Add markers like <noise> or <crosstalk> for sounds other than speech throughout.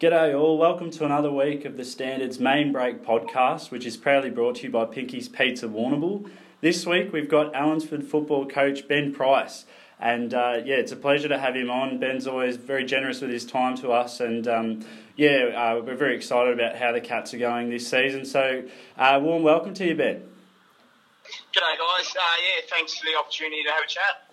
G'day all, welcome to another week of the Standards Main Break podcast, which is proudly brought to you by Pinky's Pizza Warrnambool. This week we've got Allansford football coach Ben Price, and uh, yeah, it's a pleasure to have him on. Ben's always very generous with his time to us, and um, yeah, uh, we're very excited about how the Cats are going this season. So, uh, warm welcome to you, Ben. G'day guys, uh, yeah, thanks for the opportunity to have a chat.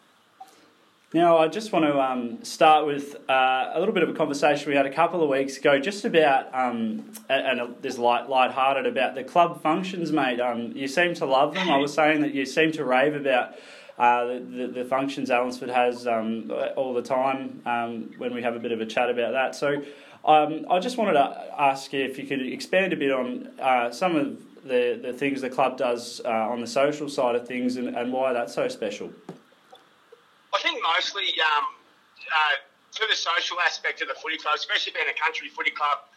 Now, I just want to um, start with uh, a little bit of a conversation we had a couple of weeks ago, just about, um, and, there's light, light-hearted about the club functions, mate. Um, you seem to love them. I was saying that you seem to rave about uh, the, the, functions Allansford has um, all the time um, when we have a bit of a chat about that. So, um, I just wanted to ask you if you could expand a bit on uh, some of the, the things the club does uh, on the social side of things and, and why that's so special. Mostly um, uh, to the social aspect of the footy club, especially being a country footy club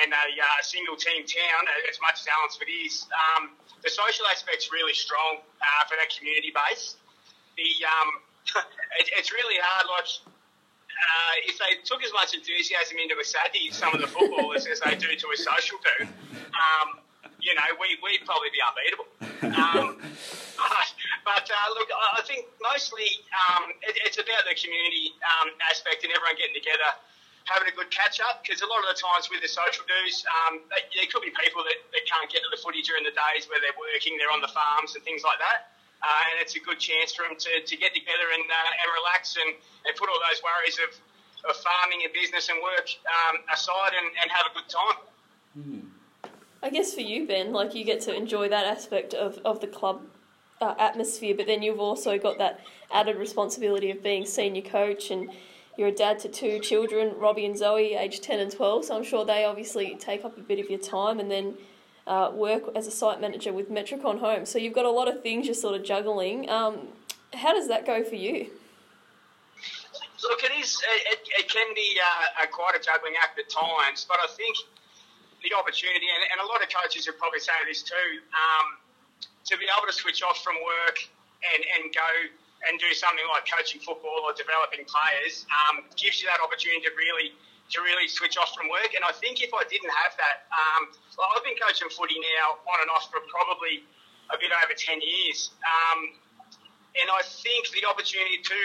and a uh, single team town, as much as Allansford is, um, the social aspect's really strong uh, for that community base. The um, <laughs> it, it's really hard. Like uh, if they took as much enthusiasm into a Saturday, some of the footballers as they do to a social do, um, you know, we, we'd probably be unbeatable. Um, <laughs> but uh, look, I think mostly um, it, it's about the community um, aspect and everyone getting together, having a good catch up. Because a lot of the times with the social dues, um, there could be people that, that can't get to the footy during the days where they're working, they're on the farms and things like that. Uh, and it's a good chance for them to, to get together and, uh, and relax and, and put all those worries of, of farming and business and work um, aside and, and have a good time. Mm. I guess for you, Ben, like you get to enjoy that aspect of, of the club uh, atmosphere, but then you've also got that added responsibility of being senior coach and you're a dad to two children, Robbie and Zoe, aged 10 and 12, so I'm sure they obviously take up a bit of your time and then uh, work as a site manager with Metricon Home. So you've got a lot of things you're sort of juggling. Um, how does that go for you? Look, it is. It, it can be uh, quite a juggling act at times, but I think the opportunity, and, and a lot of coaches would probably say this too, um, to be able to switch off from work and, and go and do something like coaching football or developing players um, gives you that opportunity to really to really switch off from work. And I think if I didn't have that, um, well, I've been coaching footy now on and off for probably a bit over 10 years. Um, and I think the opportunity to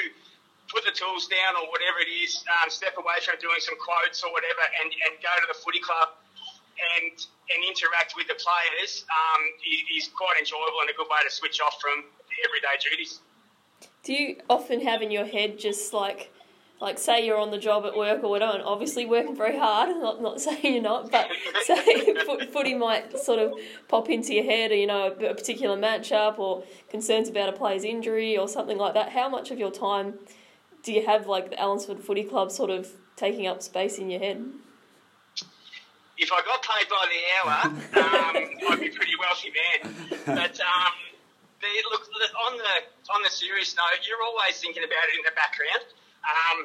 put the tools down or whatever it is, um, step away from doing some quotes or whatever and, and go to the footy club and and interact with the players um, is quite enjoyable and a good way to switch off from everyday duties. Do you often have in your head just like, like say you're on the job at work or whatever, and obviously working very hard, not, not <laughs> saying you're not, but <laughs> say footy might sort of pop into your head, or, you know, a particular matchup or concerns about a player's injury or something like that. How much of your time do you have like the Allansford Footy Club sort of taking up space in your head? If I got paid by the hour, um, I'd be a pretty wealthy man. But um, the, look, on the on the serious note, you're always thinking about it in the background. Um,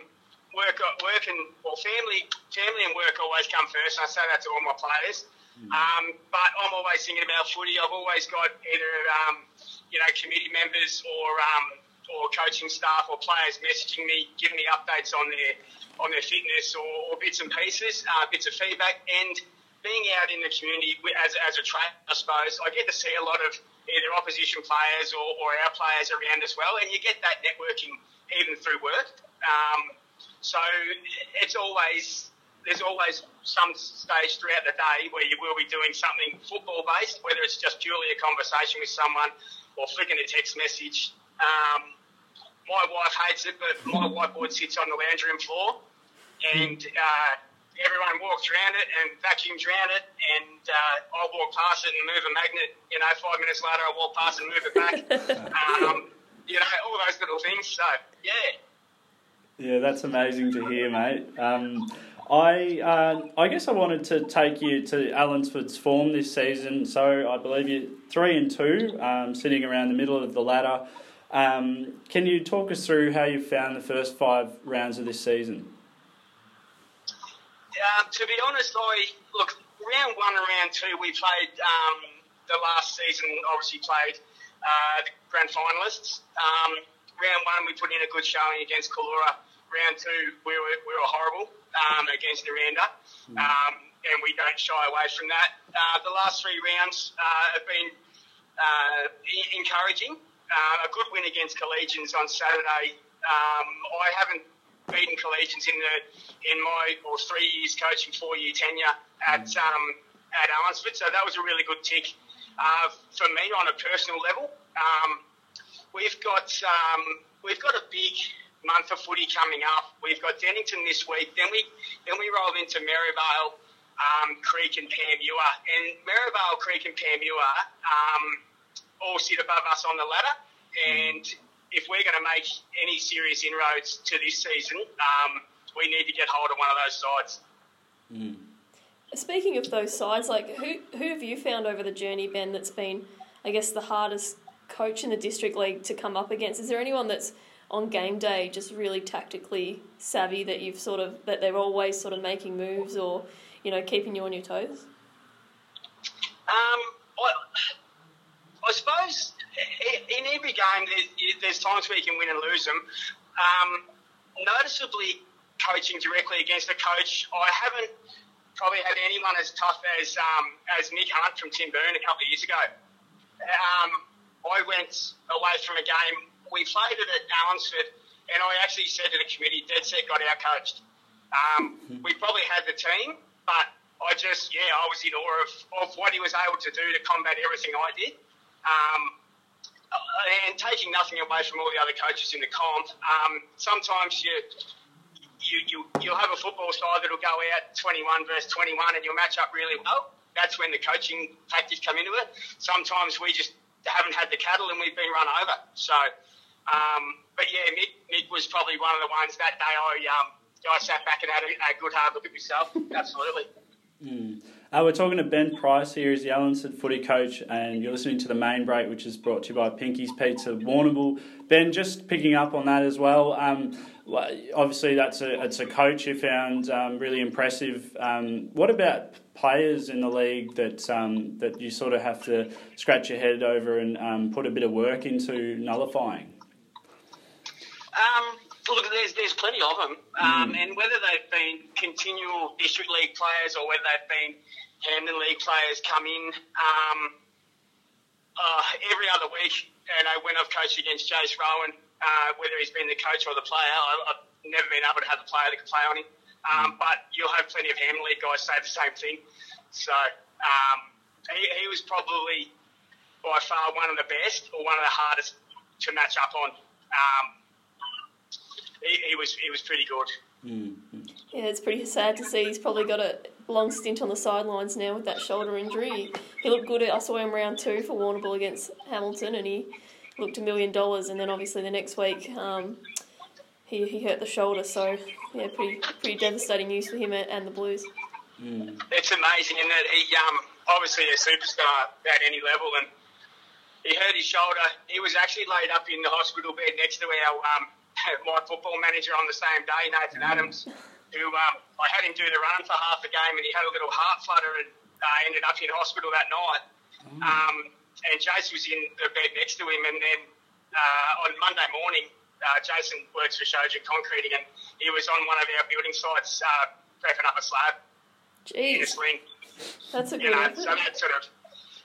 work, work and well, family, family and work always come first. I say that to all my players. Um, but I'm always thinking about footy. I've always got either um, you know committee members or um, or coaching staff or players messaging me, giving me updates on their on their fitness or, or bits and pieces, uh, bits of feedback, and being out in the community as, as a trainer, I suppose, I get to see a lot of either opposition players or, or our players around as well, and you get that networking even through work. Um, so it's always there's always some stage throughout the day where you will be doing something football based, whether it's just purely a conversation with someone or flicking a text message. Um, my wife hates it, but my whiteboard sits on the lounge room floor, and uh, everyone walks around it and vacuums around it, and uh, I'll walk past it and move a magnet. You know, five minutes later, I'll walk past and move it back. <laughs> um, you know, all those little things. So, yeah. Yeah, that's amazing to hear, mate. Um, I uh, I guess I wanted to take you to Allansford's form this season. So I believe you're three and two, um, sitting around the middle of the ladder. Um, can you talk us through how you found the first five rounds of this season? Um, to be honest, I look round one and round two. We played um, the last season. Obviously, played uh, the grand finalists. Um, round one, we put in a good showing against Kolora. round two, we were, we were horrible um, against Nirranda, um, and we don't shy away from that. Uh, the last three rounds uh, have been uh, encouraging. Uh, a good win against Collegians on Saturday. Um, I haven't beaten Collegians in the in my or three years coaching, four year tenure at um, at Allansford, so that was a really good tick uh, for me on a personal level. Um, we've got um, we've got a big month of footy coming up. We've got Dennington this week. Then we then we roll into Merrivale, um, Creek, and Panmure. And Merrivale, Creek, and um, all sit above us on the ladder. And if we're going to make any serious inroads to this season, um, we need to get hold of one of those sides. Mm. Speaking of those sides, like who who have you found over the journey, Ben? That's been, I guess, the hardest coach in the district league to come up against. Is there anyone that's on game day just really tactically savvy that you've sort of that they're always sort of making moves or you know keeping you on your toes? Um, I, I suppose in every game there's, there's times where you can win and lose them. Um, noticeably, coaching directly against a coach, I haven't probably had anyone as tough as um, as Nick Hunt from Timboon a couple of years ago. Um, I went away from a game. We played it at Allansford, and I actually said to the committee, dead set got out coached. Um, we probably had the team, but I just, yeah, I was in awe of, of what he was able to do to combat everything I did. Um, and taking nothing away from all the other coaches in the comp, um, sometimes you you, you, you'll have a football side that'll go out 21 versus 21 and you'll match up really well. That's when the coaching tactics come into it. Sometimes we just haven't had the cattle and we've been run over. So, um, but yeah, Mick, Mick was probably one of the ones that day I, um, I sat back and had a, a good hard look at myself. <laughs> Absolutely. Mm. Uh, we're talking to Ben Price here, he's the Allansford footy coach, and you're listening to the main break, which is brought to you by Pinky's Pizza Warrnambool. Ben, just picking up on that as well. Um, obviously, that's a it's a coach you found um, really impressive. Um, what about players in the league that um, that you sort of have to scratch your head over and um, put a bit of work into nullifying? Um, look, there's there's plenty of them, mm. and whether they've been continual district league players or whether they've been Hampden League players come in um, uh, every other week. And I, when I've coached against Jace Rowan, uh, whether he's been the coach or the player, I, have never been able to have the player that can play on him. Um, but you'll have plenty of Hampden League guys say the same thing. So um, he, he was probably by far one of the best or one of the hardest to match up on. Um, he, he, was he was pretty good. Mm-hmm. Yeah, it's pretty sad to see. He's probably got a long stint on the sidelines now with that shoulder injury. He looked good. I saw him round two for Warrnambool against Hamilton, and he looked a million dollars. And then obviously the next week, um, he, he hurt the shoulder. So yeah, pretty pretty devastating news for him and the Blues. Mm. It's amazing, in that he um, obviously a superstar at any level, and he hurt his shoulder. He was actually laid up in the hospital bed next to our um, <laughs> my football manager on the same day, Nathan. Adams who um, I had him do the run for half the game, and he had a little heart flutter and uh, ended up in hospital that night. Mm. Um, and Jason was in the bed next to him, and then uh, on Monday morning, uh, Jason works for Shojin Concreting, and he was on one of our building sites uh, prepping up a slab Jeez. in a sling. That's a good. You know, so that sort of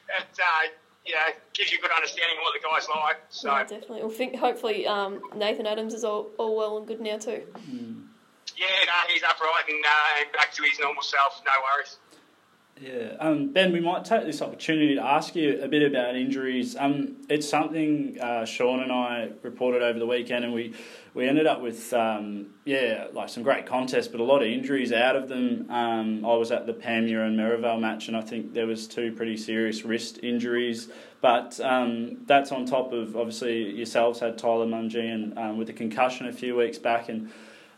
it, uh, you know gives you a good understanding of what the guys like. So yeah, definitely. Well, think hopefully um, Nathan Adams is all, all well and good now too. Mm. Yeah, no, he's upright and uh, back to his normal self. No worries. Yeah, um, Ben, we might take this opportunity to ask you a bit about injuries. Um, it's something uh, Sean and I reported over the weekend, and we, we ended up with um, yeah, like some great contests, but a lot of injuries out of them. Um, I was at the Panmure and Merrivale match, and I think there was two pretty serious wrist injuries. But um, that's on top of obviously yourselves had Tyler Mungian um, with a concussion a few weeks back, and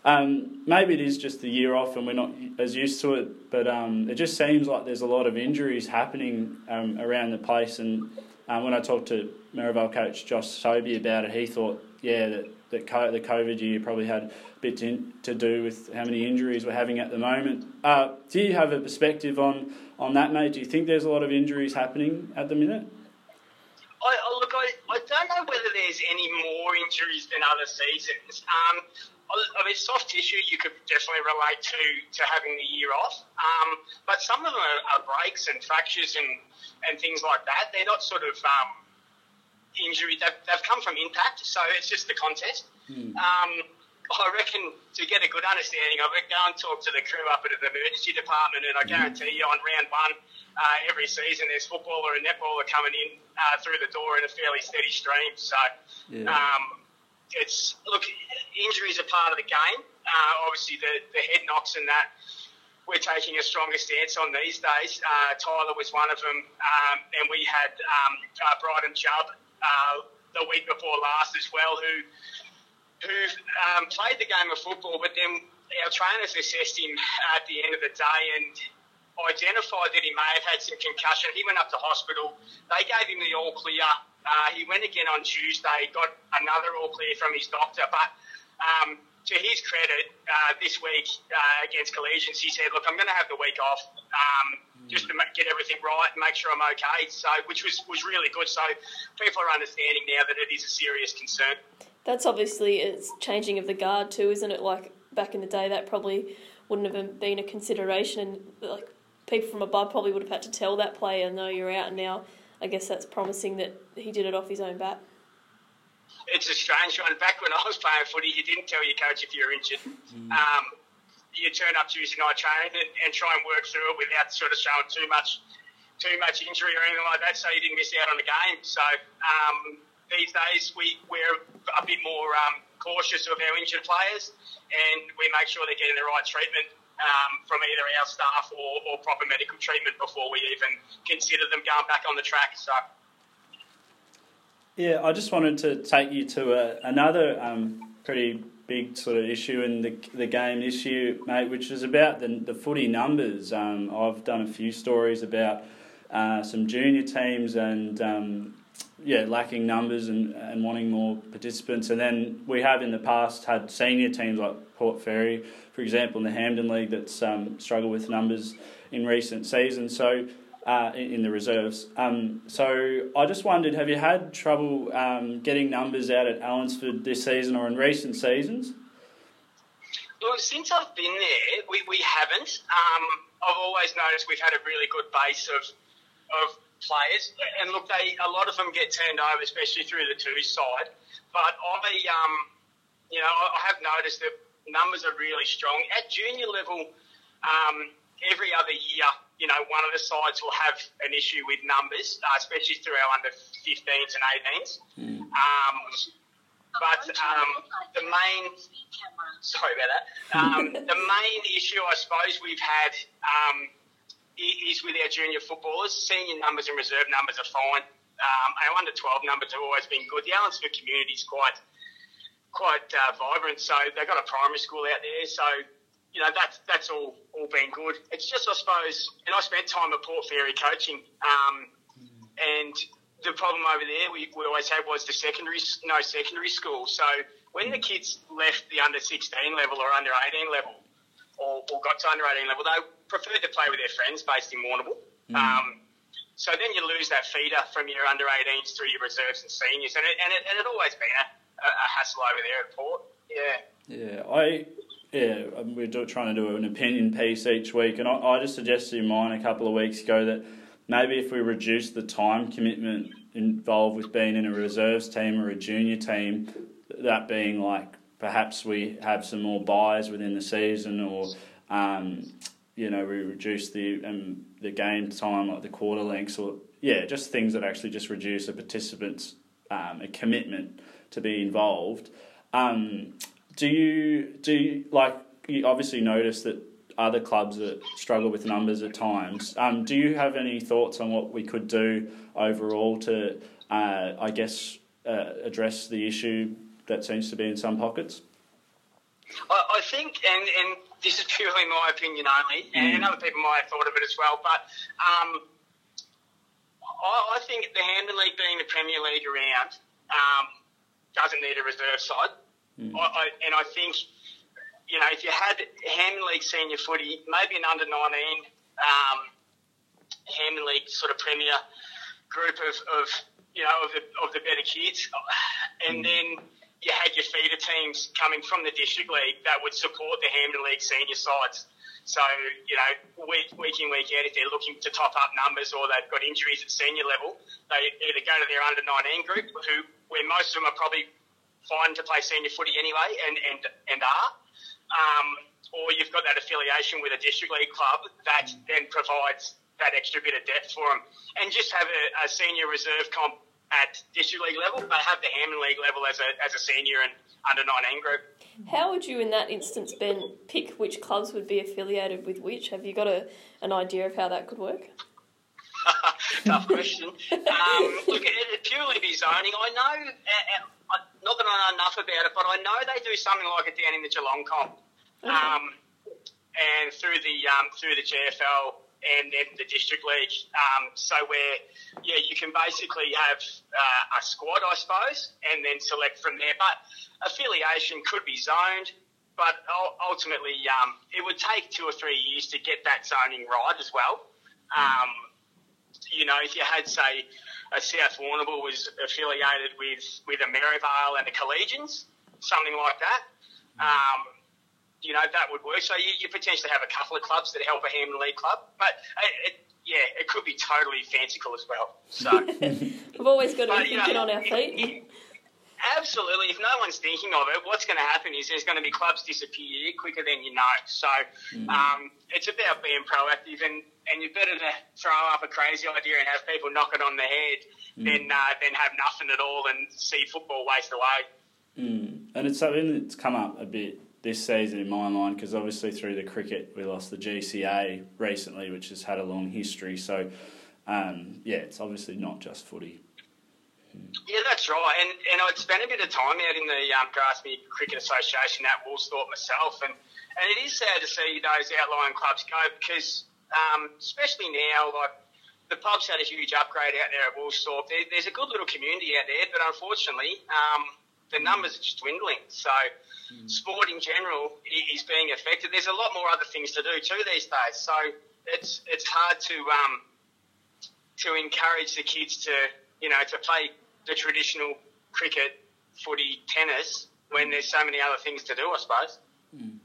um, maybe it is just the year off and we're not as used to it, but um, it just seems like there's a lot of injuries happening um, around the place. And um, when I talked to Merrivale coach Josh Sobey about it, he thought, yeah, that, that the COVID year probably had a bit to, to do with how many injuries we're having at the moment. Uh, do you have a perspective on, on that, mate? Do you think there's a lot of injuries happening at the minute? I, look, I, I don't know whether there's any more injuries than other seasons. I mean, soft tissue you could definitely relate to to having the year off, um, but some of them are, are, breaks and fractures and, and things like that. They're not sort of um, injury. They've, they've come from impact, so it's just the contest. Mm. Um, I reckon to get a good understanding of it, go and talk to the crew up at the emergency department, and I hmm. guarantee you on round one uh, every season there's footballer and netballer coming in uh, through the door in a fairly steady stream. So. Yeah. Um, it's look, injuries are part of the game. Uh, obviously, the, the head knocks and that we're taking a stronger stance on these days. Uh, Tyler was one of them, um, and we had um, uh, Bryden Chubb uh, the week before last as well, who who um, played the game of football, but then our trainers assessed him at the end of the day and identified that he may have had some concussion. He went up to hospital. They gave him the all clear uh, he went again on Tuesday, got another all clear from his doctor, but um, to his credit, uh, this week uh, against Collegians, he said, "Look, I'm going to have the week off um, just to get everything right and make sure I'm okay." So, which was was really good. So, people are understanding now that it is a serious concern. That's obviously it's changing of the guard too, isn't it? Like back in the day, that probably wouldn't have been a consideration. and Like people from above probably would have had to tell that player, "No, you're out." now I guess that's promising that he did it off his own bat. It's a strange one. Back when I was playing footy, you didn't tell your coach if you were injured. Mm. Um, you turn up Tuesday night training and, and, try and work through it without sort of showing too much too much injury or anything like that, so you didn't miss out on the game. So um, these days we we're a bit more um, cautious of our injured players, and we make sure they're getting the right treatment um, from either our staff or, or proper medical treatment before we even consider them going back on the track. So. Yeah, I just wanted to take you to a, another um, pretty big sort of issue in the the game this year, mate, which is about the the footy numbers. Um, I've done a few stories about uh, some junior teams and um, yeah, lacking numbers and, and wanting more participants. And then we have in the past had senior teams like Port Fairy for example, in the Hampden League that's um, struggled with numbers in recent seasons. So uh, in, the reserves. Um, so I just wondered, have you had trouble um, getting numbers out at Allansford this season or in recent seasons? Well, since I've been there, we, we haven't. Um, I've always noticed we've had a really good base of of players, and look, they a lot of them get turned over, especially through the two side. But I, um, you know, I have noticed that numbers are really strong. At junior level, um, every other year, you know, one of the sides will have an issue with numbers, uh, especially through our under 15s and 18s. Mm. Um, but um, the main, sorry about that. Um, <laughs> the main issue, I suppose, we've had um, is with our junior footballers. Senior numbers and reserve numbers are fine. Um, our under 12 numbers have always been good. The Allansford community is quite quite uh, vibrant. So they've got a primary school out there. So you know that's that's all all been good. It's just I suppose, and I spent time at Port Fairy coaching, um, and the problem over there we, we always had was the secondary no secondary school. So when the kids left the under 16 level or under 18 level, or, or got to under 18 level, they preferred to play with their friends based in Warrnambool. Mm. Um, so then you lose that feeder from your under 18s through your reserves and seniors, and it, and it, and it always been a, a hassle over there at Port. Yeah. Yeah, I yeah, um, we're trying to do an opinion piece each week, and I, I just suggested in mine a couple of weeks ago that maybe if we reduce the time commitment involved with being in a reserves team or a junior team, that being like perhaps we have some more buys within the season, or um, you know we reduce the um, the game time like the quarter lengths, or yeah, just things that actually just reduce a participant's um, a commitment to be involved. Um, do you do you, like you obviously notice that other clubs that struggle with numbers at times? Um, do you have any thoughts on what we could do overall to, uh, I guess, uh, address the issue that seems to be in some pockets? I, I think, and, and this is purely my opinion only, mm. and other people might have thought of it as well, but um, I, I, think the Hampden League being the Premier League around, um, doesn't need a reserve side. Mm. I, I, and I think, you know, if you had Hampden League senior footy, maybe an under 19 um, Hampden League sort of premier group of, of you know, of the, of the better kids, and then you had your feeder teams coming from the district league that would support the Hampden League senior sides. So, you know, week, week in, week out, if they're looking to top up numbers or they've got injuries at senior level, they either go to their under 19 group, who where most of them are probably fine to play senior footy anyway and, and, and are, um, or you've got that affiliation with a district league club that then provides that extra bit of depth for them. And just have a, a senior reserve comp at district league level, but have the Hampden League level as a, as a senior and under 19 group. How would you, in that instance, Ben, pick which clubs would be affiliated with which? Have you got a, an idea of how that could work? <laughs> Tough question. Um, look, it, it purely be zoning. I know, uh, uh, not that I know enough about it, but I know they do something like it down in the Geelong comp, okay. um, and through the um, through the GFL and then the district league. Um, so where, yeah, you can basically have uh, a squad, I suppose, and then select from there. But affiliation could be zoned, but ultimately um, it would take two or three years to get that zoning right as well. Um, you know, if you had, say, a South Warrnambool was affiliated with, with a Merrivale and a Collegians, something like that. You know, that would work. So you, you potentially have a couple of clubs that help a Hampden League club, but it, it, yeah, it could be totally fanciful as well. So <laughs> we've always got to be thinking know, on our feet. absolutely. If no one's thinking of it, what's going to happen is there's going to be clubs disappear quicker than you know. So mm. um, it's about being proactive, and, and you're better to throw up a crazy idea and have people knock it on the head mm. than uh, than have nothing at all and see football waste away. Mm. And it's something that's come up a bit this season in my mind because obviously through the cricket we lost the GCA recently, which has had a long history. So um, yeah, it's obviously not just footy. Yeah, that's right. And and I'd spent a bit of time out in the um, Grassmere Cricket Association at Woolsthorpe myself, and, and it is sad to see those outlying clubs go because, um, especially now, like the pub's had a huge upgrade out there at Woolsthorpe. There, there's a good little community out there, but unfortunately, um, the numbers are just dwindling. So, mm. sport in general is being affected. There's a lot more other things to do too these days. So, it's it's hard to um, to encourage the kids to you know to play the traditional cricket, footy, tennis when there's so many other things to do. I suppose. Mm.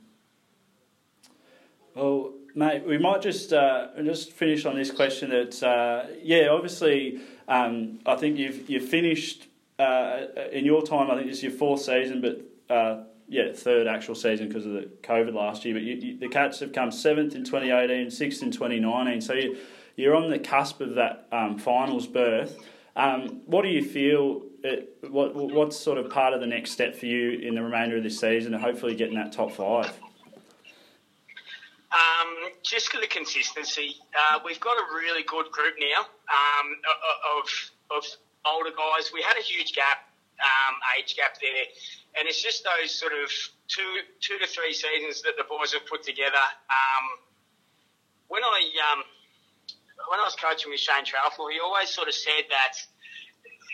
Well, mate, we might just uh, just finish on this question. That uh, yeah, obviously, um, I think you've you've finished uh, in your time, I think this is your fourth season, but uh, yeah, third actual season because of the COVID last year. But you, you, the Cats have come seventh in 2018, sixth in 2019. So you, you're on the cusp of that um, finals berth. Um, what do you feel? It, what what's sort of part of the next step for you in the remainder of this season, and hopefully getting that top five? Um, just for the consistency, uh, we've got a really good group now um, of, of older guys. We had a huge gap, um, age gap there, and it's just those sort of two two to three seasons that the boys have put together. Um, when I um, when I was coaching with Shane Trowful, he always sort of said that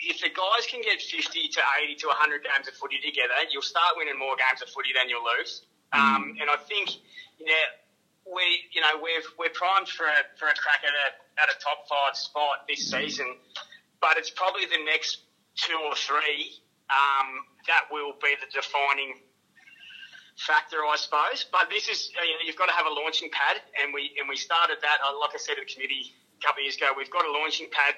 if the guys can get 50 to 80 to 100 games of footy together, you'll start winning more games of footy than you'll lose. Mm. Um, and I think, you know, we, you know, we've, we're primed for a, for a crack at a, at a top five spot this mm. season but it's probably the next two or three um, that will be the defining factor, I suppose. But this is you know, you've got to have a launching pad, and we and we started that. Uh, like I said to the committee a couple of years ago, we've got a launching pad.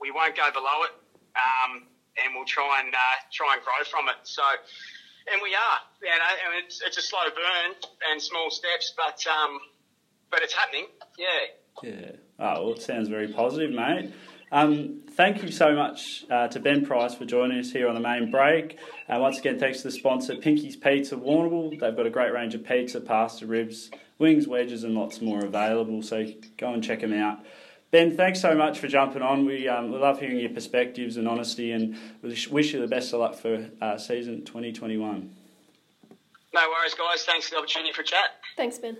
We won't go below it, um, and we'll try and uh, try and grow from it. So. And we are, you know, and it's, it's a slow burn and small steps, but um, but it's happening. Yeah. Yeah. Oh, well, it sounds very positive, mate. Um, thank you so much uh, to Ben Price for joining us here on the main break. Uh, once again, thanks to the sponsor, Pinky's Pizza Warrnambool. They've got a great range of pizza, pasta, ribs, wings, wedges, and lots more available. So go and check them out. Ben, thanks so much for jumping on. We, um, we love hearing your perspectives and honesty, and we wish you the best of luck for uh, season 2021. No worries, guys. Thanks for the opportunity for a chat. Thanks, Ben.